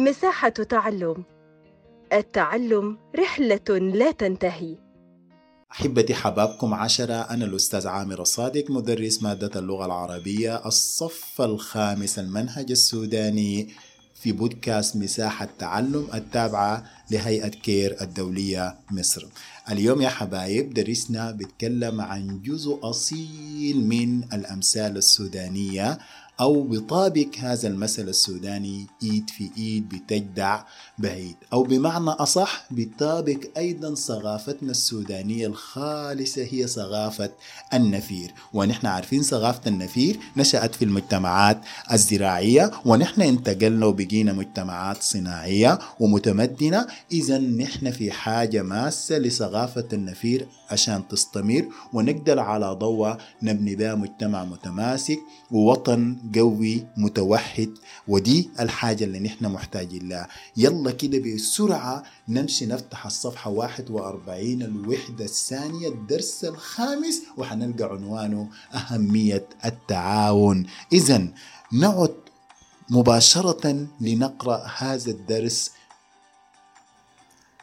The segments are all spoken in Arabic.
مساحة تعلم. التعلم رحلة لا تنتهي. أحبتي حبابكم عشرة أنا الأستاذ عامر الصادق مدرس مادة اللغة العربية الصف الخامس المنهج السوداني في بودكاست مساحة تعلم التابعة لهيئة كير الدولية مصر. اليوم يا حبايب درسنا بيتكلم عن جزء أصيل من الأمثال السودانية أو بطابق هذا المثل السوداني إيد في إيد بتجدع بعيد. أو بمعنى أصح بطابق أيضا ثقافتنا السودانية الخالصة هي ثقافة النفير. ونحن عارفين ثقافة النفير نشأت في المجتمعات الزراعية ونحن انتقلنا وبقينا مجتمعات صناعية ومتمدنة. إذا نحن في حاجة ماسة لثقافة النفير عشان تستمر ونقدر على ضوء نبني بها مجتمع متماسك ووطن قوي متوحد. ودي الحاجة اللي نحن محتاجين لها. يلا كده بسرعة نمشي نفتح الصفحة 41 الوحدة الثانية الدرس الخامس وحنلقى عنوانه أهمية التعاون. إذا نعد مباشرة لنقرأ هذا الدرس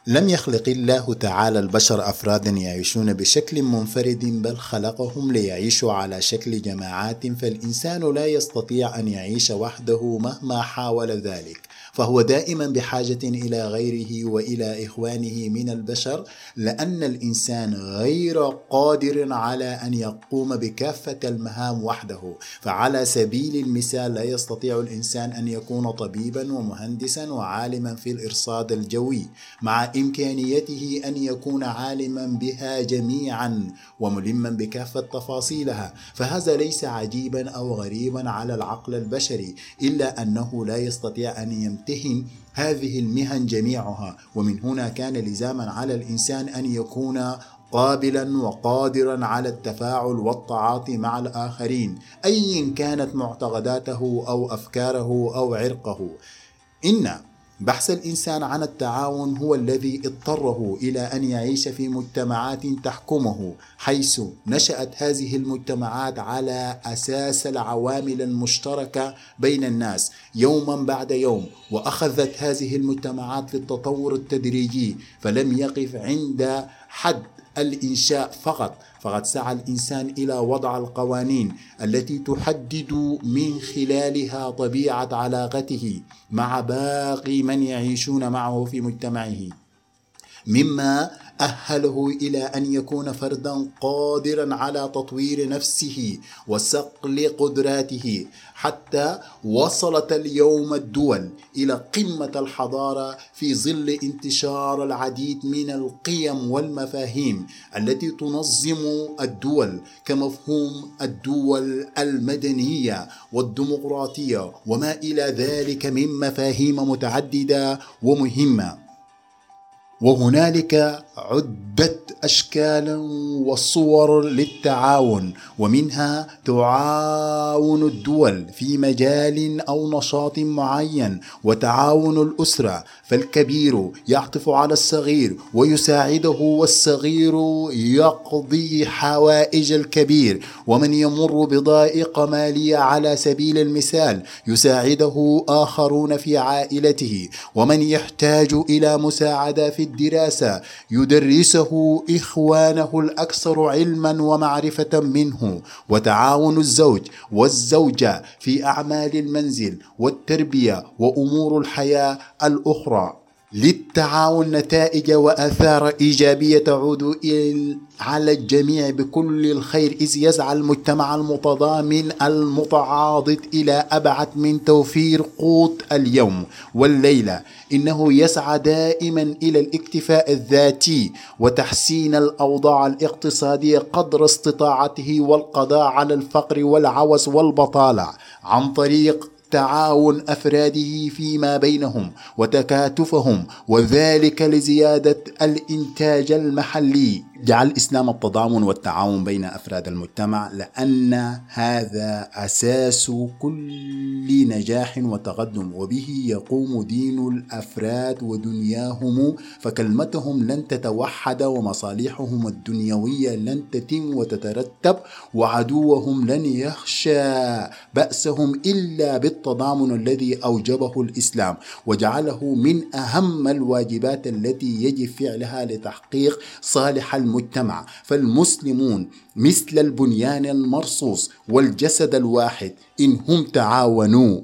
لم يخلق الله تعالى البشر أفرادا يعيشون بشكل منفرد بل خلقهم ليعيشوا على شكل جماعات فالإنسان لا يستطيع أن يعيش وحده مهما حاول ذلك. فهو دائما بحاجة إلى غيره وإلى إخوانه من البشر لأن الإنسان غير قادر على أن يقوم بكافة المهام وحده. فعلى سبيل المثال لا يستطيع الإنسان أن يكون طبيبا ومهندسا وعالما في الإرصاد الجوي مع إمكانيته أن يكون عالما بها جميعا وملما بكافة تفاصيلها. فهذا ليس عجيبا أو غريبا على العقل البشري إلا أنه لا يستطيع أن يمتهن هذه المهن جميعها. ومن هنا كان لزاما على الإنسان أن يكون قابلا وقادرا على التفاعل والتعاطي مع الآخرين أيا كانت معتقداته أو أفكاره أو عرقه. إن بحث الإنسان عن التعاون هو الذي اضطره إلى أن يعيش في مجتمعات تحكمه حيث نشأت هذه المجتمعات على أساس العوامل المشتركة بين الناس يوما بعد يوم وأخذت هذه المجتمعات للتطور التدريجي فلم يقف عند حد الإنشاء فقط فقد سعى الإنسان إلى وضع القوانين التي تحدد من خلالها طبيعة علاقته مع باقي من يعيشون معه في مجتمعه. مما أهله إلى أن يكون فردا قادرا على تطوير نفسه وصقل قدراته حتى وصلت اليوم الدول إلى قمة الحضارة في ظل انتشار العديد من القيم والمفاهيم التي تنظم الدول كمفهوم الدول المدنية والديمقراطية وما إلى ذلك من مفاهيم متعددة ومهمة. وهنالك عدة أشكال وصور للتعاون ومنها تعاون الدول في مجال أو نشاط معين وتعاون الأسرة فالكبير يعطف على الصغير ويساعده والصغير يقضي حوائج الكبير ومن يمر بضائق مالية على سبيل المثال يساعده آخرون في عائلته ومن يحتاج إلى مساعدة في الدراسة. يدرسه إخوانه الأكثر علما ومعرفة منه. وتعاون الزوج والزوجة في أعمال المنزل والتربية وأمور الحياة الأخرى. للتعاون نتائج وآثار إيجابية تعود على الجميع بكل الخير إذ يسعى المجتمع المتضامن المتعاضد إلى أبعد من توفير قوت اليوم والليلة. إنه يسعى دائما إلى الاكتفاء الذاتي وتحسين الأوضاع الاقتصادية قدر استطاعته والقضاء على الفقر والعوز والبطالة. عن طريق تعاون أفراده فيما بينهم وتكاتفهم وذلك لزيادة الإنتاج المحلي. جعل الإسلام التضامن والتعاون بين أفراد المجتمع لأن هذا أساس كل نجاح وتقدم وبه يقوم دين الأفراد ودنياهم فكلمتهم لن تتوحد ومصالحهم الدنيوية لن تتم وتترتب وعدوهم لن يخشى بأسهم إلا بالتضامن الذي أوجبه الإسلام وجعله من أهم الواجبات التي يجب فعلها لتحقيق صالح المجتمع فالمسلمون مثل البنيان المرصوص والجسد الواحد إن هم تعاونوا.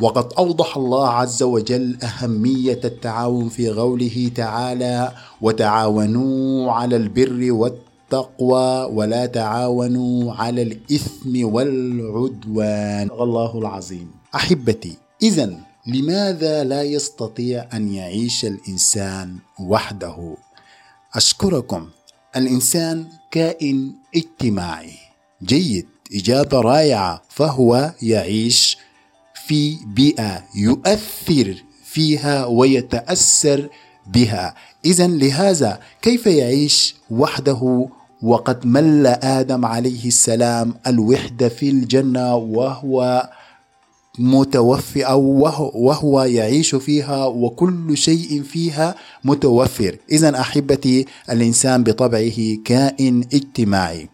وقد أوضح الله عز وجل أهمية التعاون في قوله تعالى وتعاونوا على البر والتقوى ولا تعاونوا على الإثم والعدوان الله العظيم. أحبتي إذا لماذا لا يستطيع أن يعيش الإنسان وحده؟ أشكركم الإنسان كائن اجتماعي. جيد. إجابة رائعة. فهو يعيش في بيئة يؤثر فيها ويتأثر بها. إذا لهذا كيف يعيش وحده وقد مل آدم عليه السلام الوحدة في الجنة وهو متوفي أو وهو, وهو يعيش فيها وكل شيء فيها متوفر. إذا أحبتي الإنسان بطبعه كائن اجتماعي.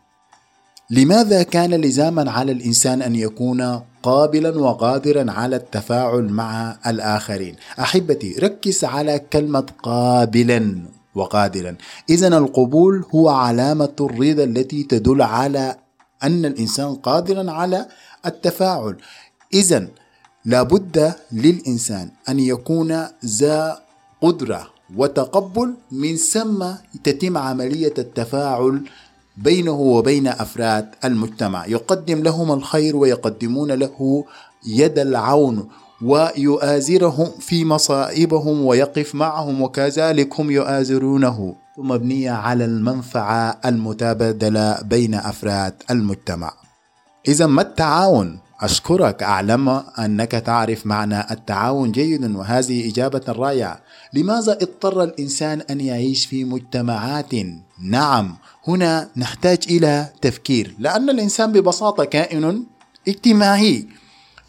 لماذا كان لزاما على الإنسان أن يكون قابلا وقادرا على التفاعل مع الآخرين؟ أحبتي ركز على كلمة قابلا وقادرا. إذا القبول هو علامة الرضا التي تدل على أن الإنسان قادرا على التفاعل. إذا لابد للإنسان أن يكون ذا قدرة وتقبل من ثم تتم عملية التفاعل بينه وبين أفراد المجتمع. يقدم لهم الخير ويقدمون له يد العون ويؤازرهم في مصائبهم ويقف معهم وكذلك هم يؤازرونه. مبنية على المنفعة المتبادلة بين أفراد المجتمع. إذا ما التعاون؟ أشكرك. أعلم أنك تعرف معنى التعاون جيدا وهذه إجابة رائعة. لماذا اضطر الإنسان أن يعيش في مجتمعات؟ نعم هنا نحتاج إلى تفكير. لأن الإنسان ببساطة كائن اجتماعي.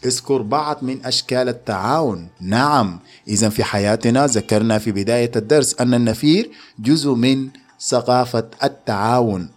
اذكر بعض من أشكال التعاون. نعم إذا في حياتنا ذكرنا في بداية الدرس أن النفير جزء من ثقافة التعاون.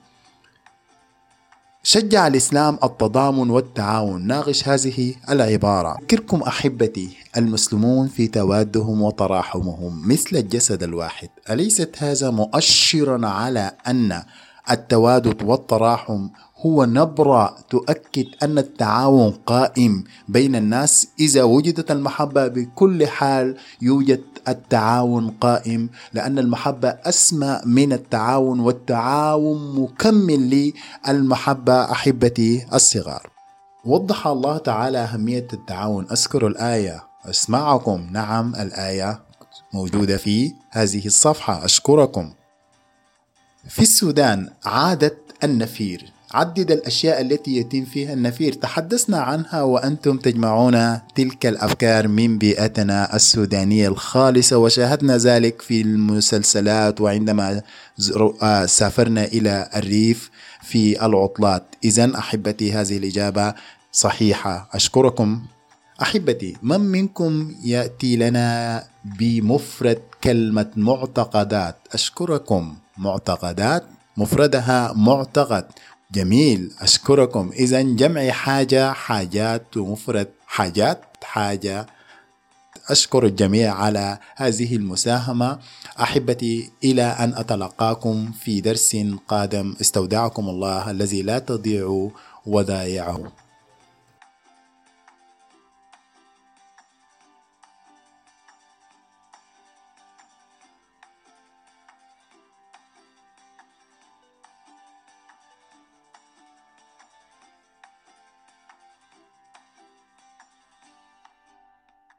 شجع الإسلام التضامن والتعاون. ناقش هذه العبارة. أذكركم أحبتي المسلمون في توادهم وتراحمهم مثل الجسد الواحد. أليست هذا مؤشرا على أن التوادد والتراحم هو نبرة تؤكد أن التعاون قائم بين الناس؟ إذا وجدت المحبة بكل حال يوجد التعاون قائم لأن المحبة أسمى من التعاون والتعاون مكمل للمحبة أحبتي الصغار. وضح الله تعالى أهمية التعاون. أذكر الآية. أسمعكم. نعم الآية موجودة في هذه الصفحة. أشكركم. في السودان عادت النفير. عدد الأشياء التي يتم فيها النفير. تحدثنا عنها وأنتم تجمعون تلك الأفكار من بيئتنا السودانية الخالصة وشاهدنا ذلك في المسلسلات وعندما سافرنا إلى الريف في العطلات. إذا أحبتي هذه الإجابة صحيحة. أشكركم. أحبتي من منكم يأتي لنا بمفرد كلمة معتقدات؟ أشكركم. معتقدات؟ مفردها معتقد. جميل. أشكركم. إذا جمع حاجة حاجات ومفرد حاجات حاجة. أشكر الجميع على هذه المساهمة. أحبتي إلى أن أتلقاكم في درس قادم. استودعكم الله الذي لا تضيع ودائعه